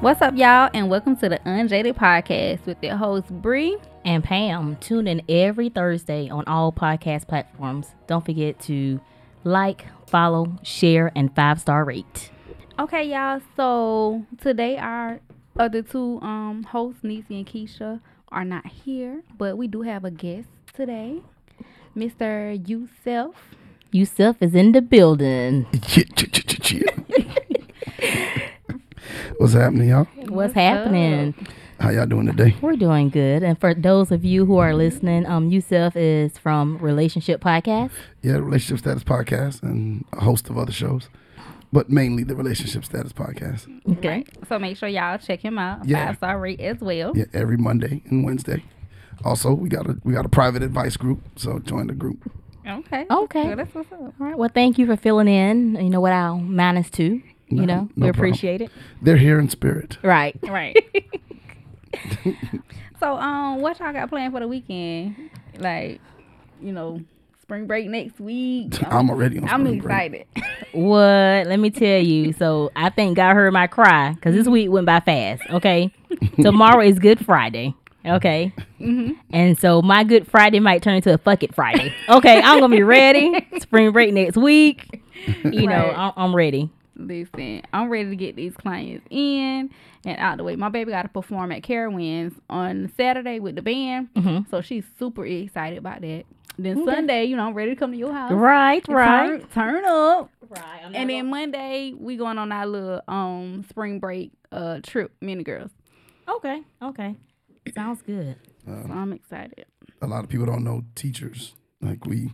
What's up, y'all, and welcome to the Unjayded Podcast with your host Bre. and Pam. Tune in every Thursday on all podcast platforms. Don't forget to like, follow, share, and five star rate. Okay, y'all. So today our other two um hosts, Nisi and Keisha, are not here, but we do have a guest today, Mr. Yousef. Yusuf is in the building. What's happening, y'all? What's happening? How y'all doing today? We're doing good. And for those of you who are listening, um, Yusuf is from Relationship Podcast. Yeah, Relationship Status Podcast and a host of other shows, but mainly the Relationship Status Podcast. Okay. So make sure y'all check him out. Yeah. Five star rate as well. Yeah, every Monday and Wednesday. Also, we got a we got a private advice group, so join the group. Okay. Okay. Well, that's what's up. All right. Well, thank you for filling in. You know, without minus two. You No, know, no we problem. appreciate it. They're here in spirit. Right. Right. so um, what y'all got planned for the weekend? Like, you know, spring break next week. I'm already on I'm spring break. excited. What? Let me tell you. So I think God heard my cry because this week went by fast. Okay. Tomorrow is Good Friday. Okay. And so my Good Friday might turn into a fuck it Friday. Okay. I'm going to be ready. Spring break next week. You know, Right. I'm, I'm ready. Listen, I'm ready to get these clients in and out the way. My baby got to perform at Carowinds on Saturday with the band, Mhm. so she's super excited about that. Then Sunday, you know, I'm ready to come to your house. Right. and Right. Turn, turn up. Right. And then Monday, we going on our little um spring break uh trip, mini girls. Okay. Okay. Sounds good. So I'm excited. A lot of people don't know teachers. Like we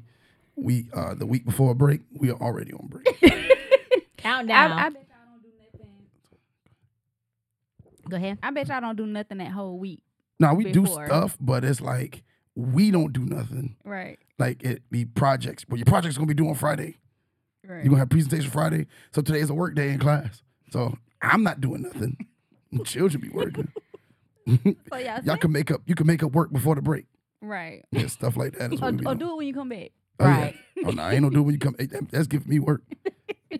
we uh the week before break, we are already on break. Countdown. I, I bet y'all don't do nothing. Go ahead. I bet y'all don't do nothing that whole week. now we do stuff, but it's like we don't do nothing. Right. Like it be projects. Well, your project's gonna be due on Friday. Right. You're gonna have presentation Friday. So today is a work day in class. So I'm not doing nothing. Children be working. so y'all, Y'all can make up you can make up work before the break. right. Yeah, stuff like that. Or, what or do. do it when you come back. Oh, yeah. Right. Oh no, I ain't no do it when you come. hey, That's giving me work.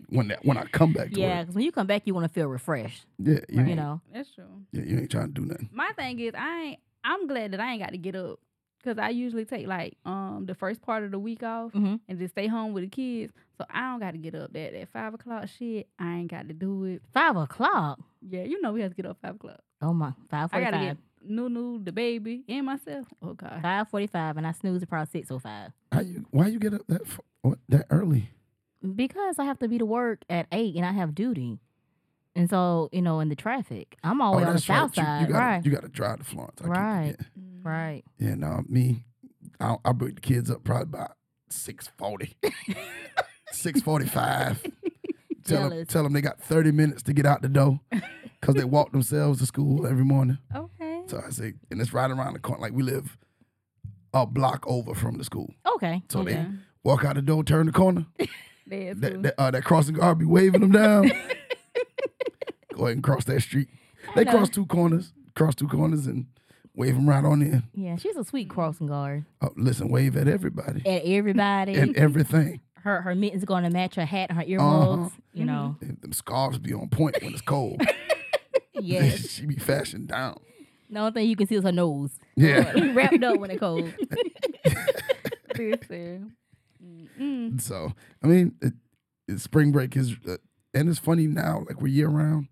When that when I come back to Yeah. Because when you come back, you want to feel refreshed. Yeah, you, Right. You know. That's true. yeah, you ain't trying to do nothing. My thing is, I ain't. I'm glad that I ain't got to get up because I usually take like um the first part of the week off Mhm. and just stay home with the kids. So I don't got to get up that at five o'clock shit. I ain't got to do it. Five o'clock. Yeah, you know we have to get up five o'clock. Oh my. five forty-five. I gotta get Nunu, the baby, and myself. Oh God. Five forty-five, and I snooze at probably six o five. How you why you get up that f- what, that early? Because I have to be to work at eight, and I have duty, and so you know, in the traffic, I'm oh, always on the that's right. south You- You, gotta right. you gotta drive to Florence. I Right. forgetting. Mm. right. Yeah, no, me, I I bring the kids up probably about six forty. Six forty five. Tell them, tell them they got thirty minutes to get out the door because they walk themselves to school every morning. Okay. So I say, and it's right around the corner. Like we live a block over from the school. Okay. So okay. they walk out the door, turn the corner. That that, uh, that crossing guard be waving them down. Go ahead and cross that street. They cross two corners, cross two corners, and wave them right on in. yeah, she's a sweet crossing guard. Oh, listen, wave at everybody At everybody, and everything. her her mittens going to match her hat, and her earmuffs. Uh-huh. You know. And them scarves be on point when it's cold. Yes. she be fashioned down. the only thing you can see is her nose. Yeah. wrapped up when it cold. Listen. Mm-mm. So I mean, it, it, spring break is, uh, and it's funny now. Like we're year round,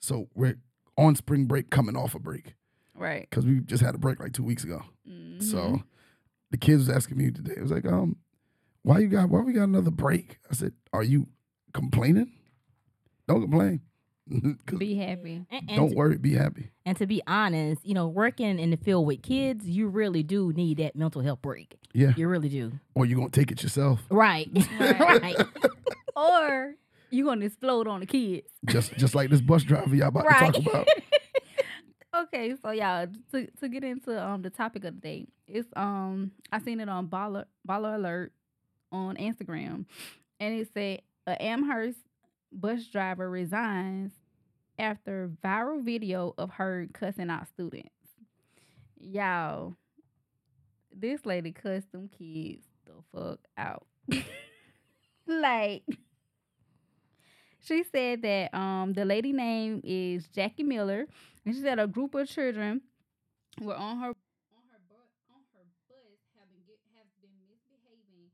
so we're on spring break, coming off a break Right. because we just had a break like two weeks ago. Mhm. So the kids was asking me today. It was like, um, why you got why we got another break? I said, are you complaining? Don't complain. 'Cause be happy. And, and don't to, worry, be happy. and to be honest, you know, working in the field with kids, you really do need that mental health break. Yeah. You really do. Or you gonna take it yourself. Right. Right. right. Or you gonna explode on the kids. Just just like this bus driver y'all about Right. to talk about. Okay, so y'all to to get into um the topic of the day, it's um I seen it on Baller Baller Alert on Instagram, and it said a Amherst bus driver resigns after viral video of her cussing out students. Y'all, this lady cussed them kids the fuck out. like She said that um the lady name is Jackie Miller, and she said a group of children were on her on her bus on her bus have been get, have been misbehaving.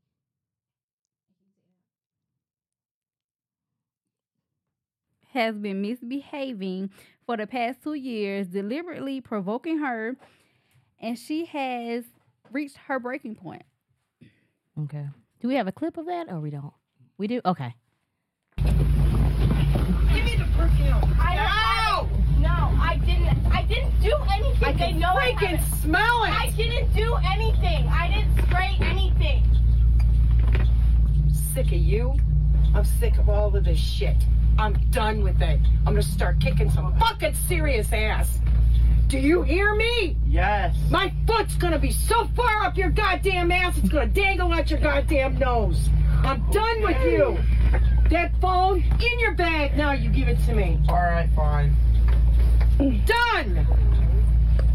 Has been misbehaving for the past two years, deliberately provoking her, and she has reached her breaking point. Okay. Do we have a clip of that or we don't? We do? Okay. Give me the perfume. I No, I didn't. I didn't do anything. I they can know I freaking haven't. smell it. I didn't do anything. I didn't spray anything. sick of you. I'm sick of all of this shit. I'm done with it. I'm gonna start kicking some fucking serious ass. Do you hear me? Yes. My foot's gonna be so far up your goddamn ass, it's gonna dangle out your goddamn nose. I'm done with you. That phone in your bag now. You give it to me. All right, fine. Done.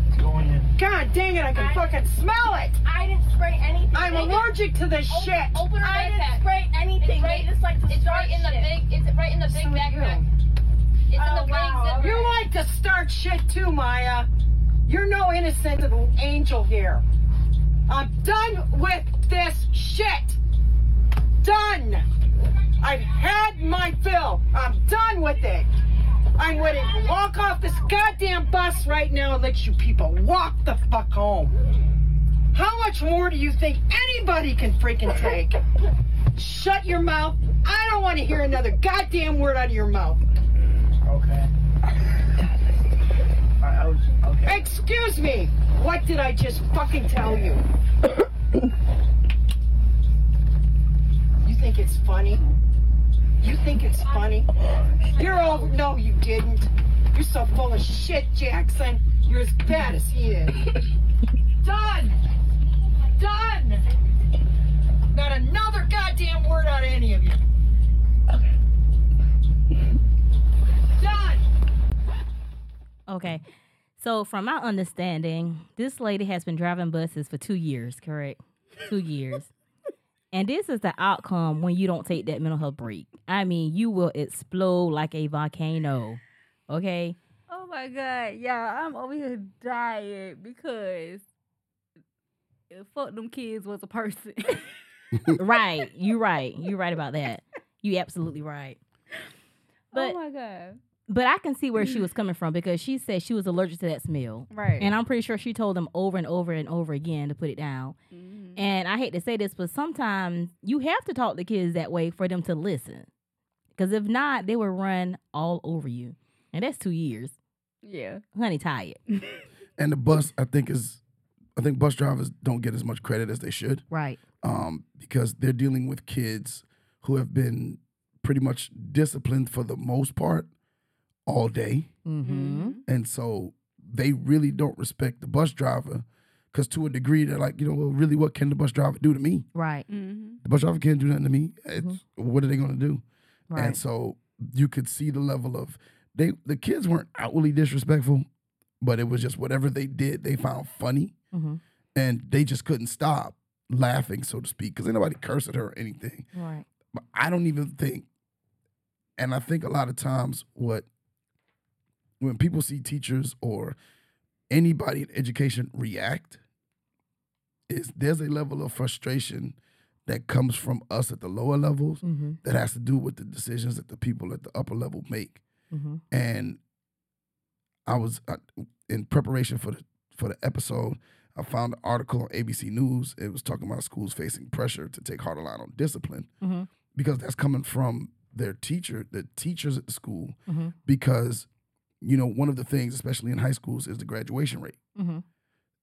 It's going in. God dang it! I can fucking smell it. I didn't spray anything. I'm They allergic to this Open- shit. Open her I backpack. didn't spray anything. It's right, they just like to it's right in the shit. big. It's right in the big So backpack. you. It's in Oh, the wow, big zipper. You like to start shit too, Maya. You're no innocent little angel here. I'm done with this shit. Done. I've had my fill. I'm done with it. I'm ready to walk off this goddamn bus right now and let you people walk the fuck home. How much more do you think anybody can freaking take? Shut your mouth. I don't want to hear another goddamn word out of your mouth. Okay. I, I was okay. Excuse me. What did I just fucking tell you? You think it's funny? You think it's funny? You're all no, you didn't. You're so full of shit, Jackson. You're as bad as he is. Done. Done. Not another goddamn word out of any of you. Done. Okay. So, from my understanding, this lady has been driving buses for two years, correct? Two years. And this is the outcome when you don't take that mental health break. I mean, you will explode like a volcano. Okay? Oh my god, y'all! I'm over here dying because fuck them kids was a person. right. You right. You right about that. You absolutely right. Oh but oh my god, but I can see where she was coming from because she said she was allergic to that smell. right? And I'm pretty sure she told them over and over and over again to put it down. Mhm. And I hate to say this, but sometimes you have to talk to kids that way for them to listen. Because if not, they will run all over you. And that's two years. yeah, Honey, tired. And the bus, I think, is I think bus drivers don't get as much credit as they should. Right. um, because they're dealing with kids who have been pretty much disciplined for the most part all day. Mm-hmm. And so they really don't respect the bus driver because to a degree, they're like, you know, well, really, what can the bus driver do to me? Right. mm-hmm. The bus driver can't do nothing to me. It's, What are they going to do? Right. And so you could see the level of they. The kids weren't outwardly disrespectful, but it was just whatever they did, they found funny, mm-hmm. and they just couldn't stop laughing, so to speak, because ain't nobody cursed at her or anything. Right. But I don't even think, and I think a lot of times what when people see teachers or anybody in education react is there's a level of frustration that comes from us at the lower levels Mm-hmm. that has to do with the decisions that the people at the upper level make. Mm-hmm. And I was uh, in preparation for the for the episode. I found an article on ABC News. It was talking about schools facing pressure to take harder line on discipline Mm-hmm. because that's coming from their teacher, the teachers at the school. Mhm. Because you know one of the things, especially in high schools, is the graduation rate. Mm-hmm.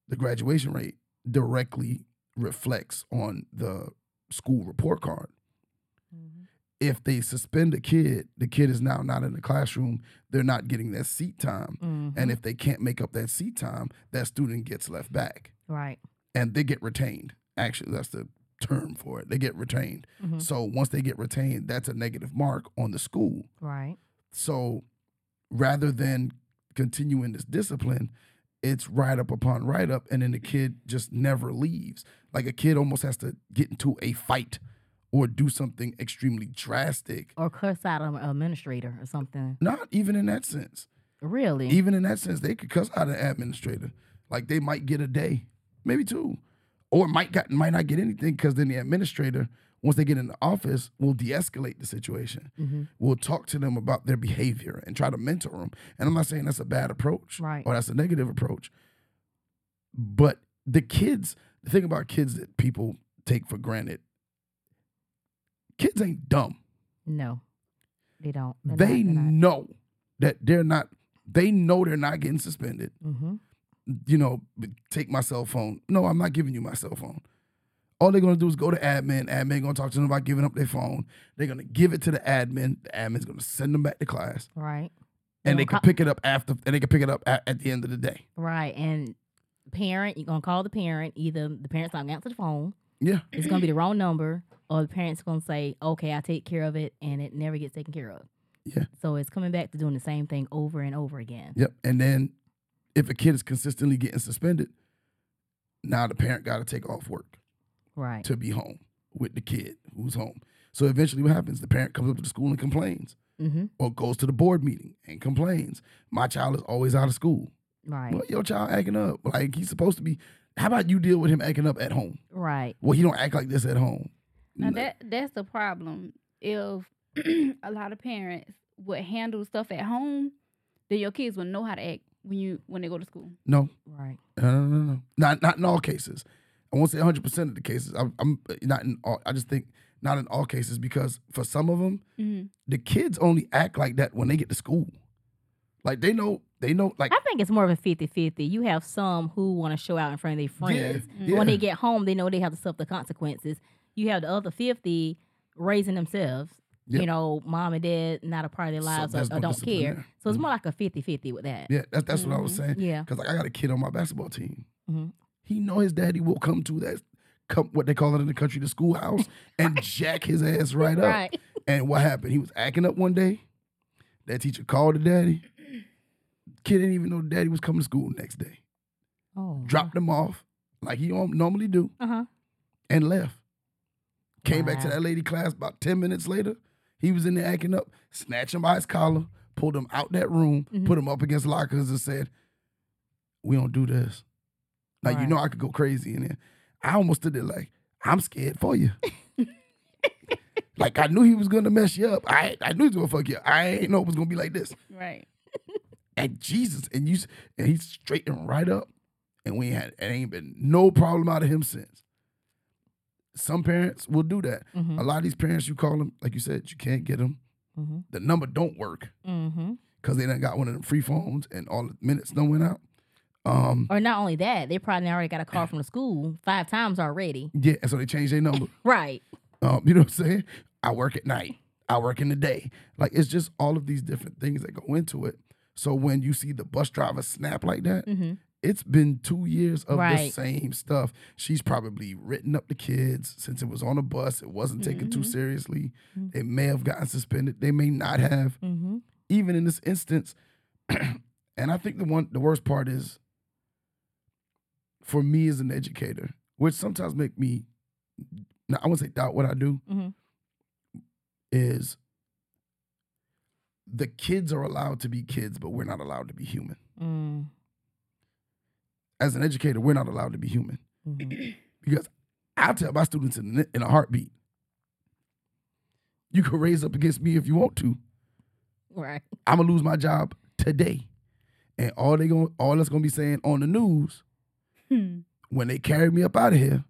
The graduation rate directly reflects on the school report card. If they suspend a kid, the kid is now not in the classroom. They're not getting that seat time. Mm-hmm. And if they can't make up that seat time, that student gets left back Right. and they get retained. Actually, that's the term for it. They get retained. Mhm. So once they get retained, that's a negative mark on the school. Right. So rather than continuing this discipline, it's right up upon right up, and then the kid just never leaves. Like a kid almost has to get into a fight or do something extremely drastic. Or curse out an administrator or something. Not even in that sense. Really? Even in that sense, they could cuss out an administrator. Like they might get a day, maybe two, or might got, might not get anything because then the administrator, once they get in the office, we'll de-escalate the situation. Mm-hmm. We'll talk to them about their behavior and try to mentor them. And I'm not saying that's a bad approach, Right. Or that's a negative approach. But the kids, the thing about kids that people take for granted, kids ain't dumb. no. They don't. They're they not, know that they're not. They know they're not getting suspended. mm-hmm. you know, take my cell phone. No, I'm not giving you my cell phone. All they're gonna do is go to admin. Admin gonna talk to them about giving up their phone. They're gonna give it to the admin. The admin's gonna send them back to class, Right. and They can pick it up after. And they can pick it up at, at the end of the day. Right. And parent, you're gonna call the parent. Either the parent's not gonna answer the phone. Yeah, It's gonna be the wrong number, or the parent's gonna say, "Okay, I take care of it," and it never gets taken care of. Yeah. So it's coming back to doing the same thing over and over again. yep. And then if a kid is consistently getting suspended, now the parent got to take off work Right. to be home with the kid who's home. So eventually, what happens? The parent comes up to the school and complains, Mm-hmm. or goes to the board meeting and complains. My child is always out of school. Right. Well, your child acting up. Like he's supposed to be. How about you deal with him acting up at home? Right. Well, he don't act like this at home. Now No. that that's the problem. If a lot of parents would handle stuff at home, then your kids will know how to act when you when they go to school. No, Right. no, no, no, no. Not not in all cases. I won't say 100 percent of the cases. I'm, I'm not in all. I just think not in all cases because for some of them, Mm-hmm. the kids only act like that when they get to school. Like they know, they know. Like I think it's more of a 50-50. You have some who want to show out in front of their friends. Yeah, But When yeah. they get home, they know they have to suffer the consequences. You have the other 50 raising themselves. Yep. You know, mom and dad not a part of their So lives or, or don't care. there. So it's Mhm. more like a 50-50 with that. yeah, that's that's what I was Mhm. saying. Yeah. Because like I got a kid on my basketball team. He know his daddy will come to that, come what they call it in the country, the schoolhouse, and jack his ass right up. Right. And what happened? He was acting up one day. That teacher called the daddy. Kid didn't even know the daddy was coming to school next day. Oh. Dropped him off like he normally do Uh-huh. and left. Came back to that lady class about 10 minutes later. He was in there acting up, snatched him by his collar, pulled him out that room, Mhm. put him up against lockers and said, We don't do this. Like, you know, I could go crazy in there. I almost did it like, I'm scared for you. like, I knew he was gonna mess you up. I I knew he was gonna fuck you. up. I ain't know it was gonna be like this. Right. And Jesus, and you, and he's straightened right up, and we had, it ain't been no problem out of him since. Some parents will do that. Mhm. A lot of these parents, you call them, like you said, you can't get them. Mm-hmm. The number don't work Mm-hmm. because they done got one of them free phones, and all the minutes done went out. Um, Or not only that, they probably already got a call from the school five times already. yeah, so they changed their number. Right. Um, you know what I'm saying? I work at night. I work in the day. Like it's just all of these different things that go into it. So when you see the bus driver snap like that, Mm-hmm. it's been two years of the same stuff. She's probably written up the kids since it was on a bus. It wasn't taken too Mhm. seriously. Mhm. They may have gotten suspended. They may not have. Mm-hmm. Even in this instance, and I think the one the worst part is for me as an educator, which sometimes make me now I won't say doubt what I do, Mhm. is the kids are allowed to be kids, but we're not allowed to be human. Mm. As an educator, we're not allowed to be human. Mm-hmm. because I'll tell my students in, in a heartbeat. You can raise up against me if you want to. Right. I'm gonna lose my job today, and all they going all that's gonna be saying on the news Hmm. when they carry me up out of here.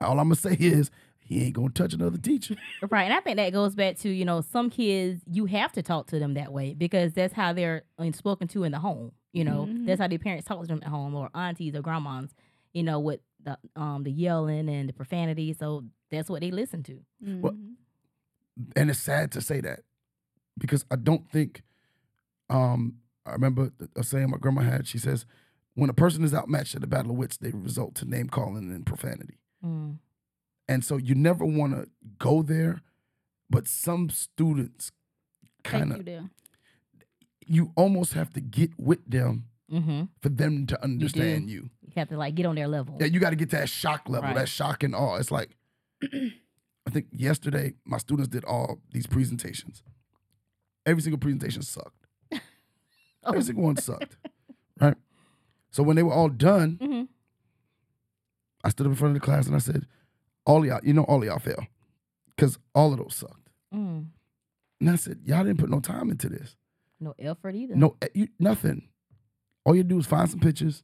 All I'm gonna say is he ain't gonna touch another teacher. Right. And I think that goes back to, you know, some kids, you have to talk to them that way because that's how they're uh, spoken to in the home. You know, Mhm. that's how their parents talk to them at home or aunties or grandmas, you know, with the um the yelling and the profanity. So that's what they listen to. Mhm. and it's sad to say that because I don't think. Um, I remember a saying my grandma had. She says, "When a person is outmatched at a battle of wits, they result to name calling and profanity." Mm. And so you never want to go there, but some students kind of there. you almost have to get with them Mm-hmm. for them to understand you. You have to like get on their level. Yeah, you got to get to that shock level, Right. that shock and awe. It's like I think think yesterday my students did all these presentations. Every single presentation sucked. Every single one sucked. So when they were all done, Mhm. I stood up in front of the class and I said, "All y'all, you know, all of y'all fail, because all of those sucked." Mm. And I said, "Y'all didn't put no time into this. No effort either. No, eh, you, nothing. All you do is find some pictures,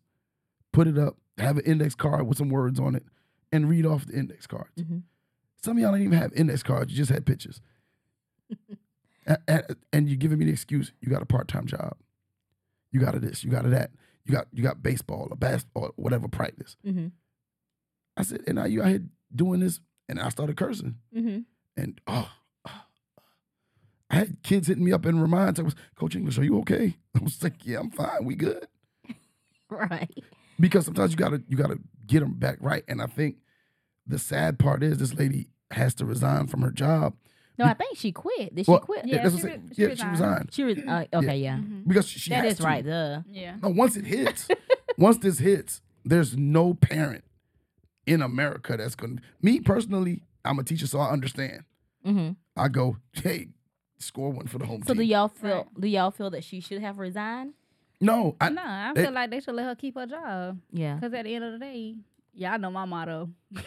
put it up, have an index card with some words on it, and read off the index cards. Mhm. Some of y'all don't even have index cards; you just had pictures. And you're giving me the excuse you got a part time job, you got a this, you got a that, you got you got baseball or basketball, or whatever practice. Mm-hmm. I said, and now you out here doing this, and I started cursing, Mm-hmm. and oh. oh, I had kids hitting me up and reminds. I was, Coach English, are you okay? I was like, Yeah, I'm fine. We good. Right. because sometimes you gotta you gotta get them back right. And I think the sad part is this lady has to resign from her job. No, I think she quit. Did she Well, quit? Yeah, that's she what re- she yeah, she resigned. resigned She was uh, okay. Yeah, Mhm. because she, she that has is to. right. Duh. Yeah. No, once it hits, once this hits, there's no parent in America that's gonna. Me personally, I'm a teacher, so I understand. Mm-hmm. I go, hey, score one for the home So team. do y'all feel? Right. Do y'all feel that she should have resigned? no, I, no, I they- feel like they should let her keep her job. Yeah. Because at the end of the day, y'all know my motto.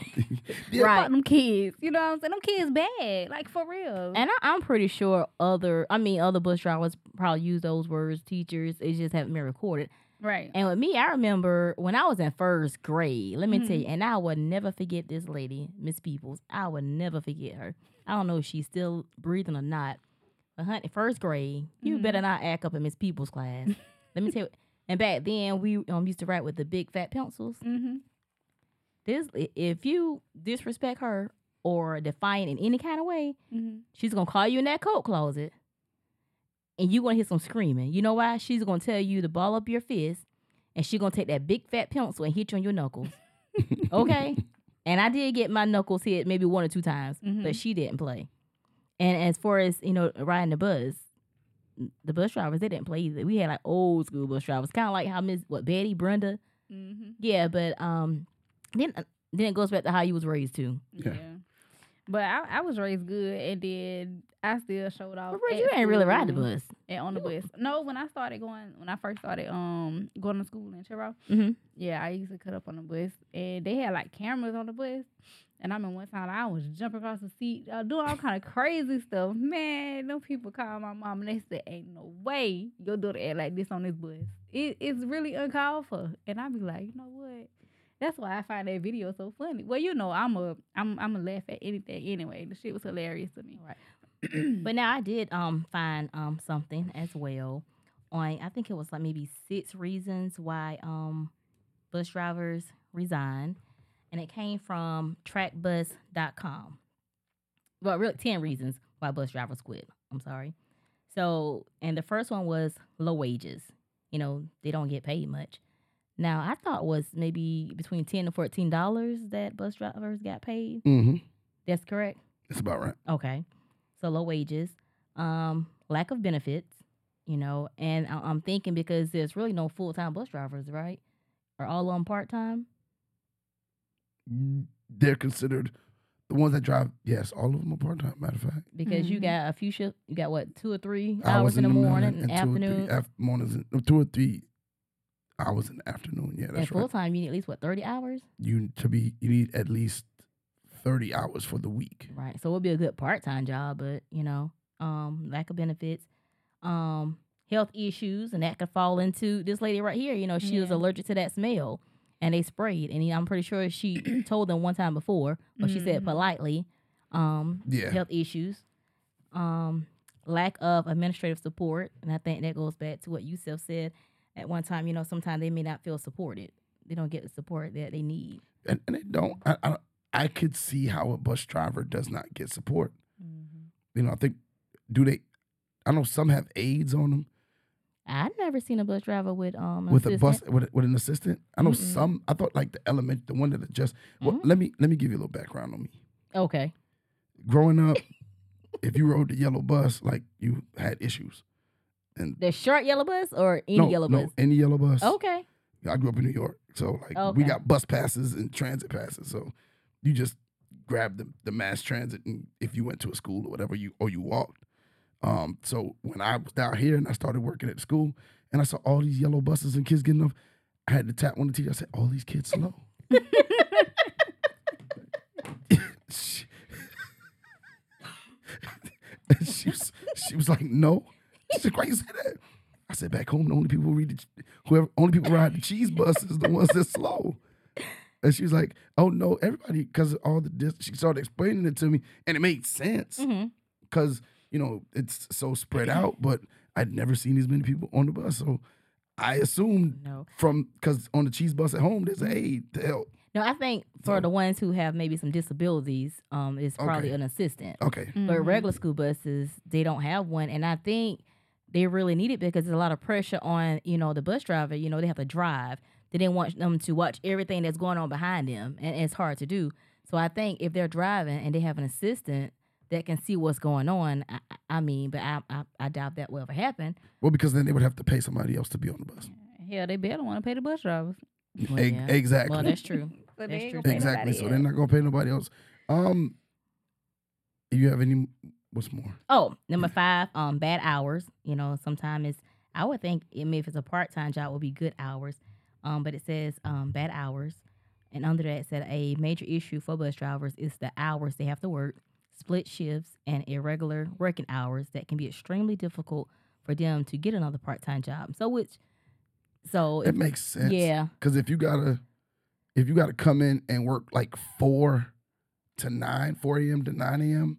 Right. Them kids. You know what I'm saying? Them kids bad. Like for real. And I, I'm pretty sure other, I mean, other bus drivers probably use those words. Teachers, it just haven't been recorded. right. And with me, I remember when I was in first grade. Let me tell Mhm. you, and I would never forget this lady, Miss Peoples. I would never forget her. I don't know if she's still breathing or not. But honey, first grade, you Mhm. better not act up in Miss Peoples' class. Let me tell you. And back then, we um used to write with the big fat pencils. Mm-hmm. This, if you disrespect her or defiant in any kind of way, Mm-hmm. she's gonna call you in that coat closet, and you gonna hear some screaming. You know why? She's gonna tell you to ball up your fist, and she's gonna take that big fat pencil and hit you on your knuckles. okay. And I did get my knuckles hit maybe one or two times, Mhm. but she didn't play. And as far as you know, riding the bus, the bus drivers they didn't play either. We had like old school bus drivers, kind of like how Miss what Betty Brenda, Mm-hmm. yeah. But um, then then it goes back to how you was raised too. Yeah. Yeah. But I, I was raised good, and then I still showed off. But you ain't really ride the bus. And on the bus. No, when I started going, when I first started um going to school in Cheraw, Mm-hmm. yeah, I used to cut up on the bus, and they had like cameras on the bus. And I mean, one time I was jumping across the seat, uh, doing all kind of crazy stuff. Man, them people called my mom and they said, "Ain't no way your daughter act like this on this bus. It, it's really uncalled for." And I be like, you know what? That's why I find that video so funny. Well, you know, I'm a I'm I'm a laugh at anything anyway. The shit was hilarious to me. Right. but now I did um find um something as well on I think it was like maybe six reasons why um bus drivers resign. And it came from trackbus.com. Well, really ten reasons why bus drivers quit. I'm sorry. So and the first one was low wages. You know, they don't get paid much. Now I thought was maybe between ten to fourteen dollars that bus drivers got paid. mm-hmm. That's correct. That's about right. Okay. So low wages, um, lack of benefits, you know, and I- I'm thinking because there's really no full time bus drivers, right? Are all on part time? They're considered the ones that drive. Yes, all of them are part time. Matter of fact, Because you Mhm. got a few shift, you got what two or three I hours was in the morning morning and two or three afternoon. af- mornings, and, two or three hours in the afternoon. Yeah, At that's full right. time, you need at least what thirty hours, You to be you need at least thirty hours for the week. right? So it would be a good part time job, but you know, um, lack of benefits, um, health issues, and that could fall into this lady right here. You know, she was allergic to that smell, and they sprayed, and I'm pretty sure she told them one time before, or she said Mhm. politely, um, Yeah. health issues, um, lack of administrative support, and I think that goes back to what Yusuf said at one time. You know, sometimes they may not feel supported; they don't get the support that they need. and, and they don't. I, I I could see how a bus driver does not get support. You know, I think do they? I know some have aides on them I've never seen a bus driver with um with a bus with, with an assistant. I know Mm-mm. some. I thought like the element, the one that just. Well, Mhm. let me let me give you a little background on me. Okay. Growing up, if you rode the yellow bus, like you had issues. And The short yellow bus or any no, yellow no, bus? any yellow bus. Okay. I grew up in New York, so like Okay. we got bus passes and transit passes. So you just grab the, the mass transit and if you went to a school or whatever you or you walked. Um, so when I was down here and I started working at school and I saw all these yellow buses and kids getting off, I had to tap one of the teachers. I said, "All these kids slow." she, she was she was like, "No." She said, "Why you say that?" I said, "Back home, the only people who read the, whoever only people ride the cheese buses is the ones that slow." And she was like, "Oh no, everybody!" Because all the dis- she started explaining it to me, and it made sense because you know it's so spread out. But I'd never seen these many people on the bus, so I assumed No. from because on the cheese bus at home, there's an aide to help. No, I think for So- the ones who have maybe some disabilities, um, it's probably Okay. an assistant. Okay, But Mhm. regular school buses, they don't have one, and I think they really need it because there's a lot of pressure on you know the bus driver. You know they have to drive. They didn't want them to watch everything that's going on behind them, and it's hard to do. So I think if they're driving and they have an assistant that can see what's going on, I, I- I mean, but I, I I doubt that will ever happen. well because then they would have to pay somebody else to be on the bus. Hell, they better want to pay the bus drivers. Well, Ex- yeah. Exactly. Well, that's true. So That's true. exactly. nobody So they're not gonna pay nobody else. Um, you have any? What's more? Oh, number five, um, bad hours. You know, sometimes it's I would think I mean, if it's a part time job, it would be good hours. Um, but it says um bad hours, and under that it said a major issue for bus drivers is the hours they have to work, split shifts, and irregular working hours that can be extremely difficult for them to get another part time job. So which, so It if- makes sense. yeah, Because if you gotta, if you gotta come in and work like four to nine, four a.m. to nine a.m.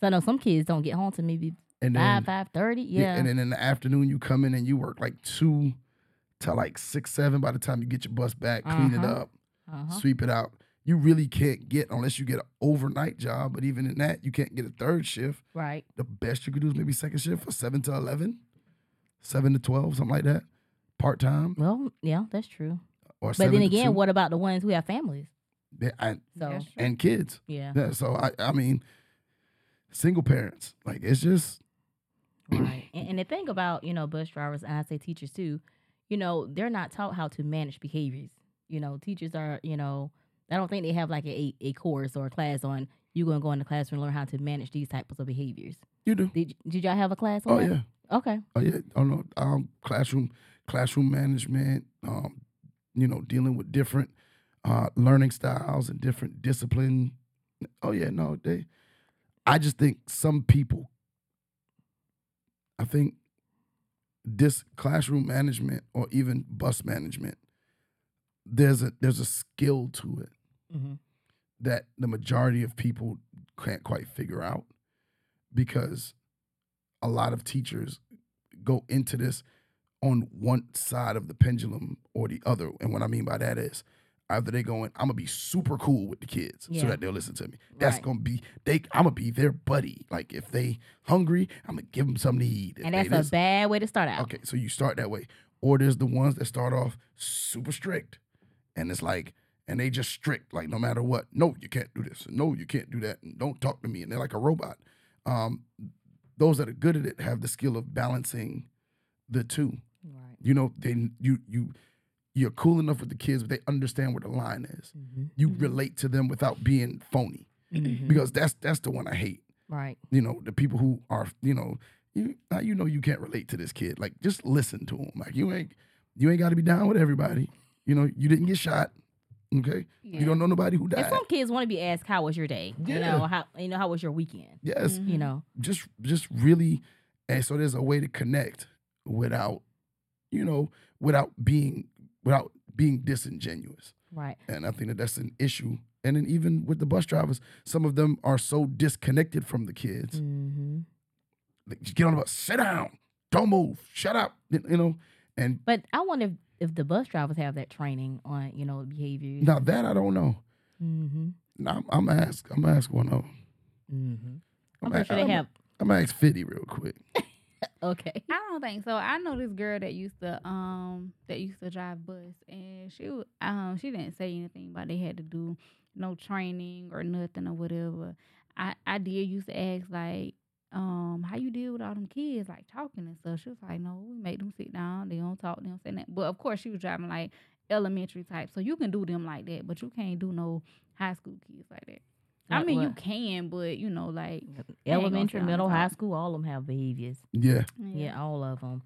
Because I know some kids don't get home to maybe and five five thirty. yeah, Yeah, and then in the afternoon you come in and you work like two to like six, seven. By the time you get your bus back, clean it Uh-huh. up, uh-huh. sweep it out. You really can't get unless you get an overnight job. But even in that, you can't get a third shift. right. The best you could do is maybe second shift for seven to eleven, seven to twelve, something like that, part time Well, yeah, that's true. or. But then again, two. what about the ones who have families? Yeah, I- So and kids. yeah, Yeah, so I, I mean, single parents, like it's just right. And, and the thing about you know bus drivers, and I say teachers too, you know they're not taught how to manage behaviors. You know, teachers are you know I don't think they have like a a course or a class on you going to go in the classroom and learn how to manage these types of behaviors. you do. Did did y'all have a class on Oh that? yeah, Okay. oh yeah. Oh no, um, classroom, classroom management. Um, you know, dealing with different uh learning styles and different discipline. Oh yeah, no, they. I just think some people. I think this classroom management or even bus management, there's a there's a skill to it. hmm that the majority of people can't quite figure out because a lot of teachers go into this on one side of the pendulum or the other. And what I mean by that is either they going, I'm gonna be super cool with the kids so that they'll listen to me. That's Right. gonna be they. I'm gonna be their buddy. Like if they hungry, I'm gonna give them something to eat. If And that's a listen- bad way to start out. Okay, so you start that way. Or there's the ones that start off super strict. And it's like, and they just strict, like no matter what. No, you can't do this. No, you can't do that. And don't talk to me. And they're like a robot. Um, those that are good at it have the skill of balancing the two. Right. You know, they you you you're cool enough with the kids, but they understand where the line is. hmm You relate to them without being phony. hmm Because that's that's the one I hate Right. you know, the people who are, you know, you now you know you can't relate to this kid. Like just listen to him. Like you ain't you ain't got to be down with everybody. You know, you didn't get shot. Okay, you don't know nobody who And died. some kids want to be asked, "How was your day? You know how you know how was your weekend? yes, You know." just just really, and so there's a way to connect without, you know, without being without being disingenuous. Right. And I think that that's an issue. And then even with the bus drivers, some of them are so disconnected from the kids. hmm Like, just get on the bus, sit down, don't move, shut up. You know, and But I wonder if, if the bus drivers have that training on you know behaviors. now that I don't know. Mm-hmm. Now, I'm, I'm gonna ask. I'm gonna ask one of them. Mm-hmm. I'm, I'm sure they have. I'm gonna ask Fitty real quick. Okay. I don't think so. I know this girl that used to um that used to drive bus, and she um she didn't say anything about they had to do no training or nothing or whatever. I I did used to ask like um how you deal with all them kids like talking and stuff. She was like, no, we make them sit down. They don't talk. They don't say that. But of course, she was driving like elementary type. So you can do them like that, but you can't do no high school kids like that. I Like mean, you can, but you know, like Elementary, middle, right. high school, all of them have behaviors. Yeah. Yeah, all of them.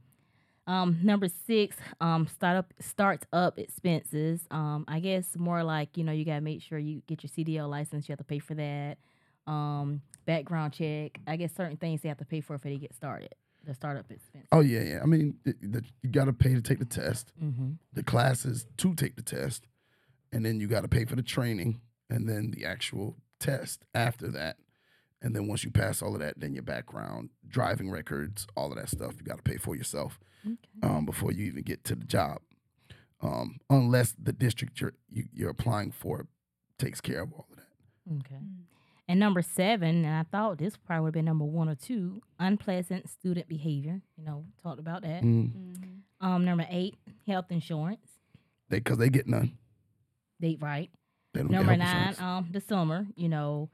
Um, number six, um, start up starts up expenses. Um, I guess more like you know you gotta make sure you get your CDL license. You have to pay for that. Um, background check. I guess certain things they have to pay for if they get started. The startup expense. Oh yeah, yeah. I mean, the, the, you got to pay to take the test. Mm-hmm. The classes to take the test, and then you got to pay for the training, and then the actual test after that. And then once you pass all of that, then your background, driving records, all of that stuff, you got to pay for yourself um, before you even get to the job. Um, unless the district you're you, you're applying for takes care of all of that. Okay. And number seven, and I thought this probably would have been number one or two, unpleasant student behavior. You know, talked about that. Mm. Um, number eight, health insurance. They because they get none. They right. They don't Number get health nine, um, the summer. You know,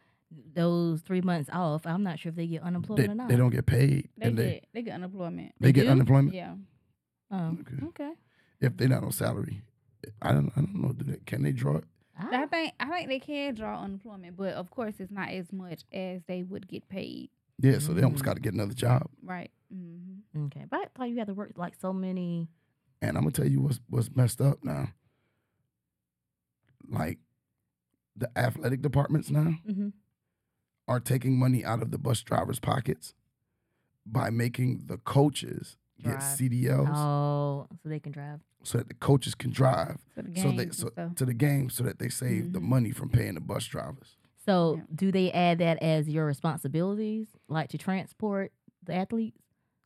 those three months off. I'm not sure if they get they, unemployment or not. they don't get paid, They and get they they get unemployment. they get do? unemployment Yeah. Oh, Okay. okay. if they're not on salary. I don't I don't know. Do they, can they draw it? I think I think they can draw unemployment, but of course it's not as much as they would get paid. Yeah, so they almost Mm. got to get another job. Right. Mm-hmm. Okay, but I thought you had to work like so many. And I'm gonna tell you what's what's messed up now. Like the athletic departments now Mm-hmm. are taking money out of the bus drivers' pockets by making the coaches get Drive. CDLs Oh, so they can drive. so that the coaches can drive So the so they and so to the game so that they save the Mhm. money from paying the bus drivers. So Yeah. do they add that as your responsibilities, like to transport the athletes?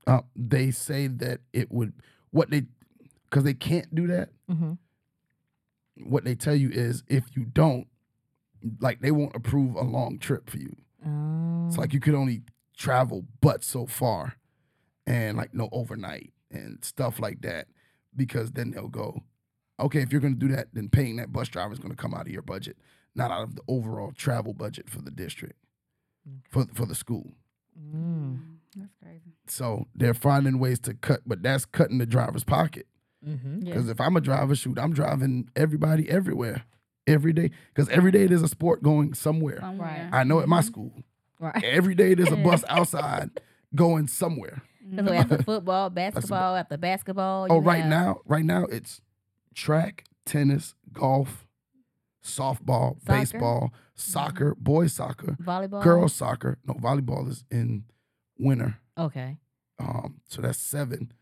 Uh, they say that it would what they because they can't do that. Mm-hmm. What they tell you is if you don't, like they won't approve a long trip for you. Um, It's like you could only travel but so far and like no overnight and stuff like that because then they'll go, okay, if you're going to do that, then paying that bus driver is going to come out of your budget, not out of the overall travel budget for the district, for, for the school. mm, That's crazy. So they're finding ways to cut, but that's cutting the driver's pocket. mm-hmm. Yeah. Because if I'm a driver, shoot, I'm driving everybody everywhere every day. Because every day there's a sport going somewhere. Somewhere. I know at my Mhm. school, Right. every day there's a bus outside going somewhere. So after football, basketball, after basketball. Oh, right have- now, right now it's track, tennis, golf, softball, Soccer? baseball, soccer, boys soccer, volleyball, girls soccer. No, volleyball is in winter. Okay. Um, so that's seven.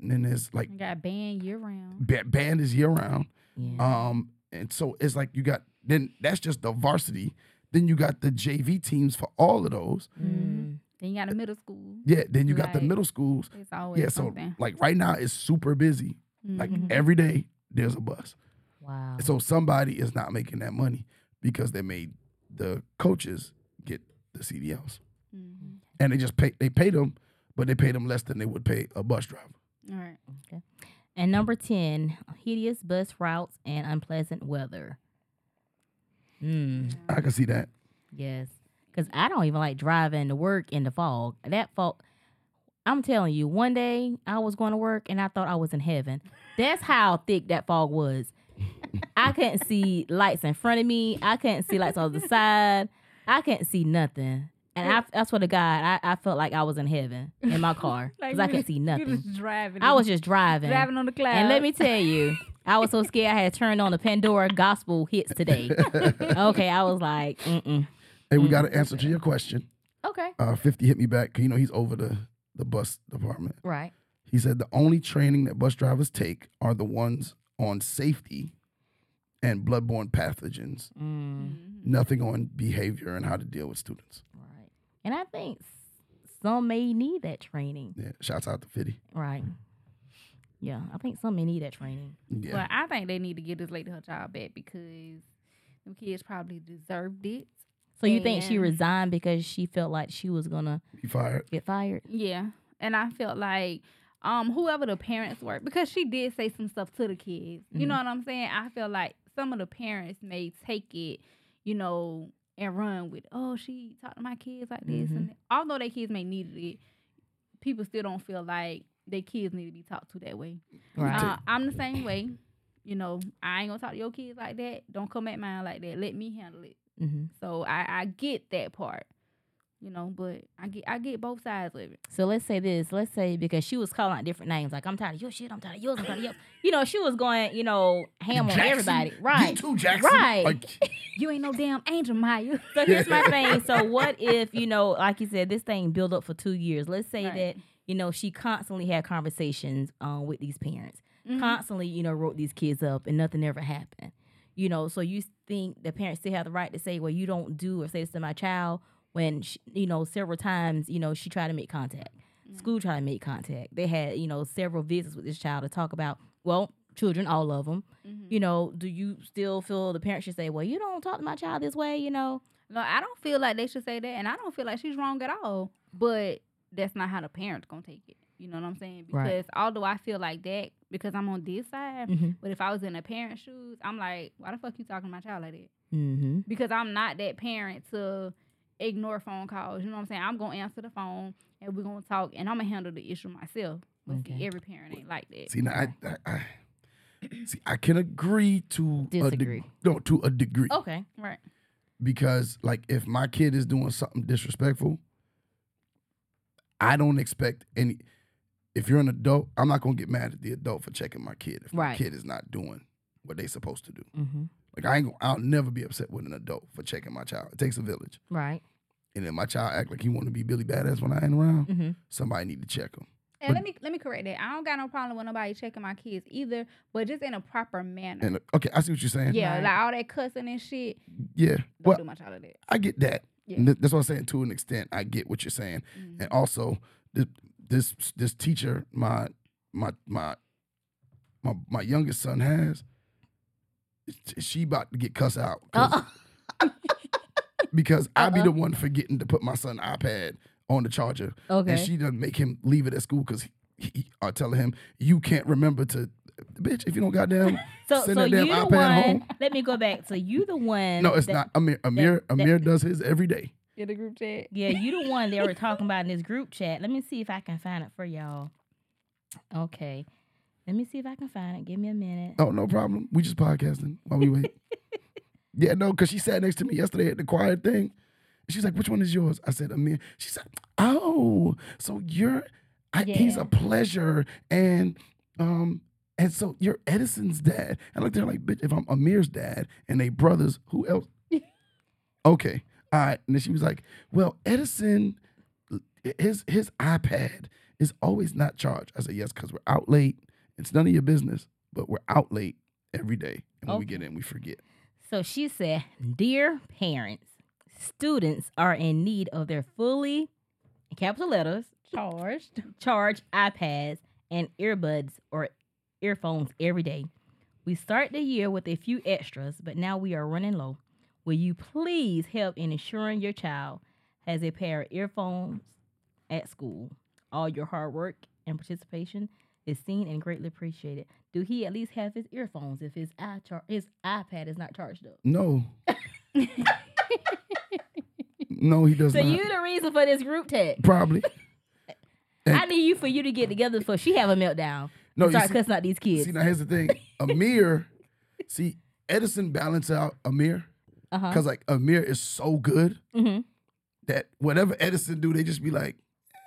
And then there's like You got band year round. ba- band is year round. Yeah. Um, and so it's like you got then that's just the varsity. Then you got the JV teams for all of those. Mm. Then you got a middle school. Yeah, then you got the middle schools. It's always Yeah, so something. like right now it's super busy. Like Mhm. every day there's a bus. Wow. So somebody is not making that money because they made the coaches get the CDLs. Mhm. And they just pay they paid them, but they paid them less than they would pay a bus driver. All right. Okay. And number 10, hideous bus routes and unpleasant weather. Mm, I can see that. yes. Because I don't even like driving to work in the fog. That fog, I'm telling you, one day I was going to work and I thought I was in heaven. That's how thick that fog was. I couldn't see lights in front of me. I couldn't see lights on the side. I couldn't see nothing. And I, I swear to God, I, I felt like I was in heaven in my car because I you couldn't just- see You nothing. just driving. I was just driving. driving on the clouds. And let me tell you, I was so scared I had turned on the Pandora gospel hits today. okay, I was like, mm-mm. Hey, we got an answer to your question. Okay. Uh, 50 hit me back. You know, he's over the, the bus department. Right. He said the only training that bus drivers take are the ones on safety and bloodborne pathogens. Mm, Nothing on behavior and how to deal with students. Right. And I think some may need that training. Yeah, shouts out to 50. Right. Yeah, I think some may need that training. Yeah. Well, I think they need to get this lady her job back because them kids probably deserved it. So you think she resigned because she felt like she was gonna He fired. get fired? Yeah, and I felt like um whoever the parents were because she did say some stuff to the kids. You know what I'm saying? I feel like some of the parents may take it, you know, and run with, oh, she talked to my kids like this, and although their kids may need it, people still don't feel like their kids need to be talked to that way. Right. Uh, I'm the same way. you know, I ain't gonna talk to your kids like that. Don't come at mine like that. Let me handle it. hmm So I, I get that part, you know, but I get I get both sides of it. So let's say this. Let's say because she was calling out different names, like I'm tired of your shit, I'm tired of yours, I'm tired of yours. You know, she was going, you know, ham on Jackson, everybody, You right? too, Jackson. Right. Like, You ain't no damn angel, Maya. So here's my thing. So what if you know, like you said, this thing built up for two years? Let's say Right. that you know she constantly had conversations um, with these parents, Mhm. constantly you know wrote these kids up, and nothing ever happened. You know, so you think the parents still have the right to say, well, you don't do or say this to my child when she, you know several times you know she tried to make contact, school tried to make contact. They had you know several visits with this child to talk about well. Children, all of them. Mhm. You know, do you still feel the parents should say, "Well, you don't talk to my child this way"? You know, No, I don't feel like they should say that, and I don't feel like she's wrong at all. But that's not how the parents gonna take it. You know what I'm saying? Because Right. although I feel like that because I'm on this side, Mhm. but if I was in a parent's shoes, I'm like, why the fuck you talking to my child like that? Mm-hmm. Because I'm not that parent to ignore phone calls. You know what I'm saying? I'm gonna answer the phone and we're gonna talk, and I'm gonna handle the issue myself. But see, every parent ain't like that. see, now, I, I, I, see, I can agree to a Disagree. de- no, to a degree. Okay. Right. because like if my kid is doing something disrespectful, I don't expect any. If you're an adult, I'm not gonna get mad at the adult for checking my kid if my kid is not doing what they supposed to do. Mm-hmm. Like I ain't gonna, I'll never be upset with an adult for checking my child. It takes a village, Right. and then my child act like he want to be Billy Badass when I ain't around, Mm-hmm. somebody need to check him. And But- let me let me correct that. I don't got no problem with nobody checking my kids either, but just in a proper manner. And okay, I see what you're saying. yeah, Right. like all that cussing and shit. yeah. Don't Well, do much out of that. I get that. Yeah. Th- That's what I'm saying. To an extent, I get what you're saying. Mhm. and also this this this teacher my my my my my youngest son has she about to get cussed out 'cause- Uh-uh. because I be Uh-uh. the one forgetting to put my son iPad on the charger Okay. and she doesn't make him leave it at school because he, he are telling him you can't remember to bitch if you don't goddamn so send so that damn the iPad one. home Let me go back. So you the one. no it's that- not Amir Amir that- Amir does his every day In the group chat. Yeah, you the one they were talking about in this group chat. Let me see if I can find it for y'all. Okay. Let me see if I can find it. Give me a minute. Oh, no problem. We just podcasting while we wait. yeah, no, because she sat next to me yesterday at the choir thing. She's like, which one is yours? I said, Amir. She said, oh, so you're, I, he's a pleasure. And, um, and so you're Edison's dad. And I looked at her like, bitch, if I'm Amir's dad and they brothers, who else? okay. All right. And then she was like, well, Edison, his, his iPad is always not charged. I said, yes, because we're out late. It's none of your business, but we're out late every day. And when we get in, we forget. So she said, Dear parents, students are in need of their fully, capital letters, Charged. charged iPads and earbuds or earphones every day. We start the year with a few extras, but now we are running low. Will you please help in ensuring your child has a pair of earphones at school? All your hard work and participation is seen and greatly appreciated. Do he at least have his earphones if his i char- his iPad is not charged up? No. no, he does not. So not. you the reason for this group text. Probably. I need you for you to get together before she have a meltdown. No, start see- cussing out these kids. See, now here's the thing. Amir, see, Edison balance out Amir uh-huh. because like Amir is so good Mm-hmm. that whatever Edison do, they just be like,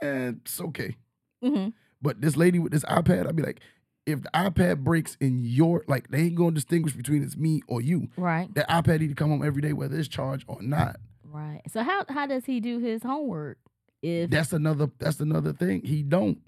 eh, it's okay. Mm-hmm. But this lady with this iPad, I'd be like, if the iPad breaks in your like, they ain't gonna distinguish between it's me or you. Right. That iPad need to come home every day, whether it's charged or not. Right. So how how does he do his homework? If That's another. That's another thing. He don't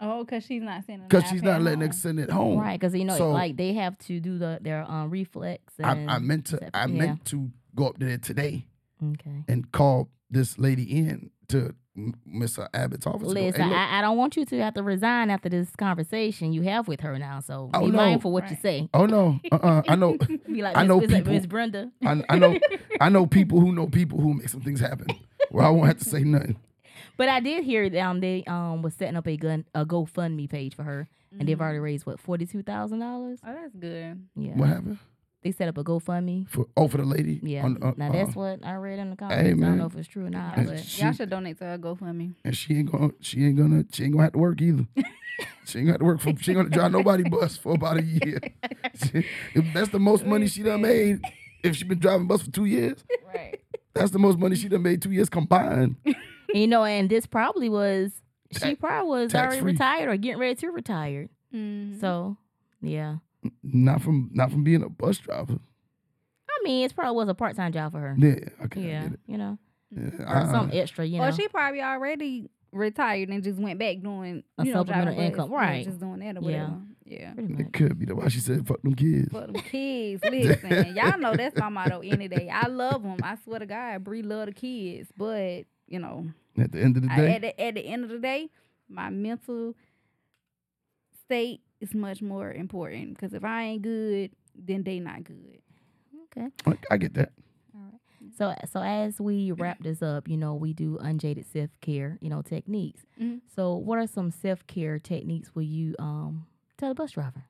Oh, because she's not sending. because she's not letting us send it home. right, because you know, So- like they have to do the their um reflex. I, And I meant to. sep- I yeah. meant to go up there today Okay. and call this lady in to M- Miss Abbott's office. and Listen, "Hey, I, I don't want you to have to resign after this conversation you have with her now. So Oh, be no. mindful what you say. oh no, uh-uh, I know, Be like, I know Miss- people- Miss Brenda. I, I know, I know people who know people who make some things happen. Where I won't have to say nothing. But I did hear that um they um was setting up a gun a GoFundMe page for her, and they've already raised what forty two thousand dollars. Oh, that's good. Yeah, What happened they set up a GoFundMe. for? Oh, for the lady. Yeah, On- uh, now that's uh, what I read in the comments. I man. don't know if it's true or not, And but she- Y'all should donate to her GoFundMe. and she ain't gonna. She ain't gonna. She ain't gonna have to work either. She ain't got to work for. She ain't gonna drive nobody bus for about a year. She- if that's the most money she done made. If she been driving bus for two years, Right. that's the most money she done made two years combined. you know, and this probably was she probably was already tax-free. retired or getting ready to retire. Mhm. So yeah. Not from not from being a bus driver. I mean, it probably was a part time job for her. Yeah, okay, I Yeah, get it. you know, Yeah, or uh-uh. some extra, you know. Or she probably already retired and just went back doing A you know, supplemental driving income, bus, right. Just doing that or Yeah. whatever. Yeah. Pretty It could be the why she said fuck them kids. For them kids, listen, y'all know that's my motto any day. I love them. I swear to God, Bre love the kids, but you know, At the end of the I, day, at the at the end of the day, my mental state is much more important because if I ain't good, then they not good. Okay. I, I get that. So so as we wrap this up, you know, we do Unjayded self care, you know, techniques. Mhm. So what are some self care techniques will you um tell the bus driver?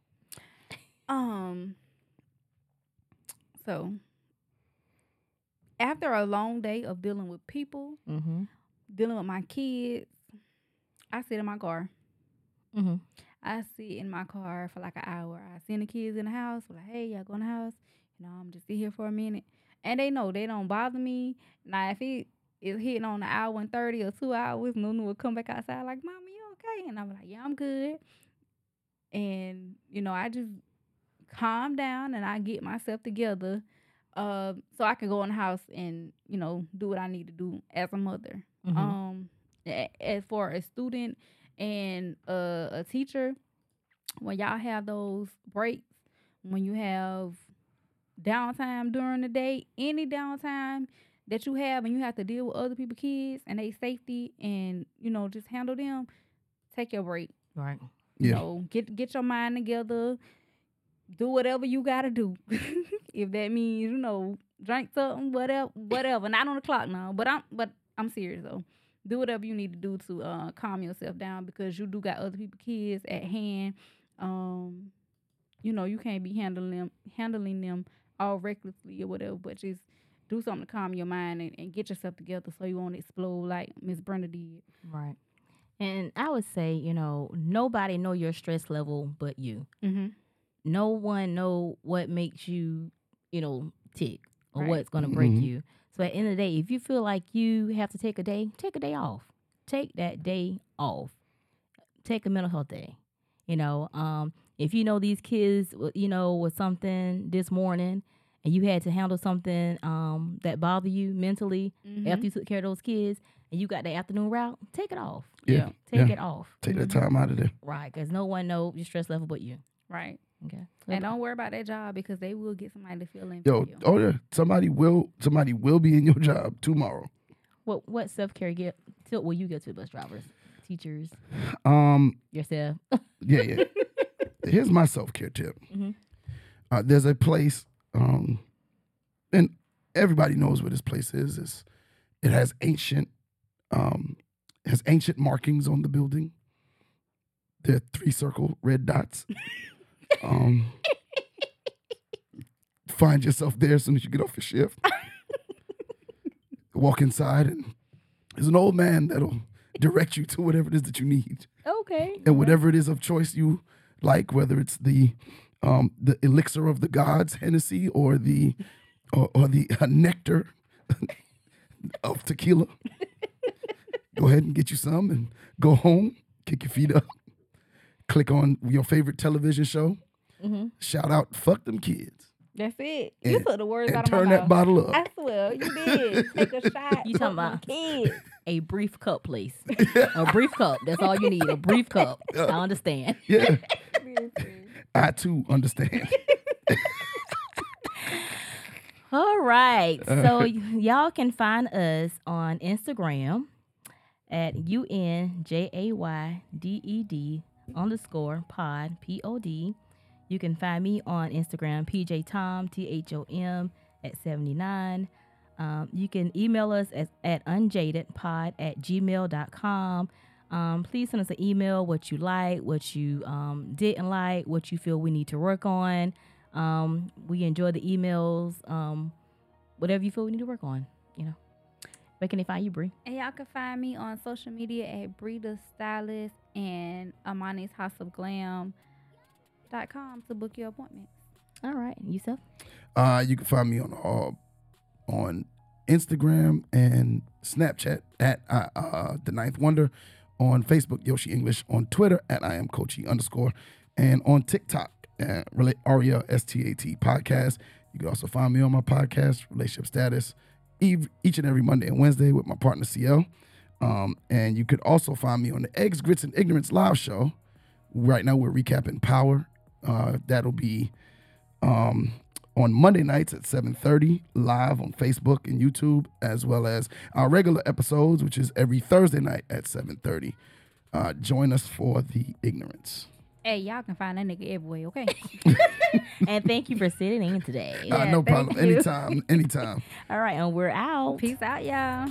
Um. So after a long day of dealing with people, Mm-hmm. dealing with my kids, I sit in my car. Mm-hmm. I sit in my car for like an hour. I send the kids in the house. Like, hey, y'all go in the house. You know, I'm just sit here for a minute. And they know they don't bother me. Now, if it is hitting on an hour and 30 or two hours, Nunu will come back outside like, Mama, you okay? And I'm like, yeah, I'm good. And, you know, I just calm down and I get myself together uh, so I can go in the house and, you know, do what I need to do as a mother. Mhm. Um, as for a student and uh, a teacher, when y'all have those breaks, when you have downtime during the day, any downtime that you have, and you have to deal with other people's kids and their safety, and you know just handle them, take your break. Right. You Yeah. know, get get your mind together. Do whatever you gotta do. if that means you know drink something, whatever, whatever. Not on the clock now, but I'm but I'm serious though. Do whatever you need to do to uh, calm yourself down because you do got other people kids at hand. Um, you know you can't be handling them handling them all recklessly or whatever, but just do something to calm your mind and, and get yourself together so you won't explode like Miss Brenda did. Right. And I would say, you know, nobody know your stress level but you. Mm-hmm. No one know what makes you, you know, tick or Right. what's gonna break Mhm. you. So at the end of the day, if you feel like you have to take a day, take a day off. Take that day off. Take a mental health day. You know, um, if you know these kids, you know, with something this morning, and you had to handle something um, that bothered you mentally Mm-hmm. after you took care of those kids, and you got the afternoon route, take it off. Yeah, Take yeah. it off. Take that time out of there. Right, because no one knows your stress level but you. Right. Okay. And don't worry about that job because they will get somebody to fill in Yo, for you. oh yeah, somebody will somebody will be in your job tomorrow. What what self care get tip will you get to bus drivers, teachers, Um, yourself? yeah, yeah. Here's my self care tip. Mhm. Uh, there's a place, um, and everybody knows where this place is. It's, it has ancient, um, has ancient markings on the building. There are three circle red dots. um, find yourself there as soon as you get off your shift. Walk inside, and there's an old man that'll direct you to whatever it is that you need okay. and whatever it is of choice you like, whether it's the um, the elixir of the gods, Hennessy, or the or, or the uh, nectar of tequila. go ahead and get you some, and go home, kick your feet up, click on your favorite television show. Mhm. Shout out, fuck them kids, That's it. You And- took the words and out of turn that mouth. bottle up. I swear, you did. Take a shot. You talking about- kids? A brief cup, please. a brief cup. That's all you need. A brief cup. I understand. yeah, I too understand. All right. So y- y'all can find us on Instagram at U N J A Y D E D underscore pod P O D. You can find me on Instagram, PJ Tom T H O M at 79. Um, you can email us as, at unjaydedpod at gmail.com. Um, please send us an email what you like, what you um, didn't like, what you feel we need to work on. Um, we enjoy the emails, um, whatever you feel we need to work on, you know. If Where can they find you, Bre? And y'all can find me on social media at Breeda Stylist and Amani's House of Glam dot com to book your appointments. All right, and yourself. Uh, you can find me on all on Instagram and Snapchat at uh, uh, the Ninth Wonder, on Facebook Yoshi English, on Twitter at I am Coachy underscore, and on TikTok at Rela- Aria S T A T podcast. You can also find me on my podcast Relationship Status ev- each and every Monday and Wednesday with my partner CL. Um, and you could also find me on the Eggs, Grits, and Ignorance live show. Right now we're recapping Power. Uh, that'll be um, on Monday nights at 7:30 live on Facebook and YouTube, as well as our regular episodes, which is every Thursday night at 7:30. Uh, join us for the ignorance. Hey, y'all can find that nigga everywhere, okay? and thank you for sitting in today. uh, Yeah, no problem. you. Anytime. Anytime. All right, and we're out. Peace out, y'all.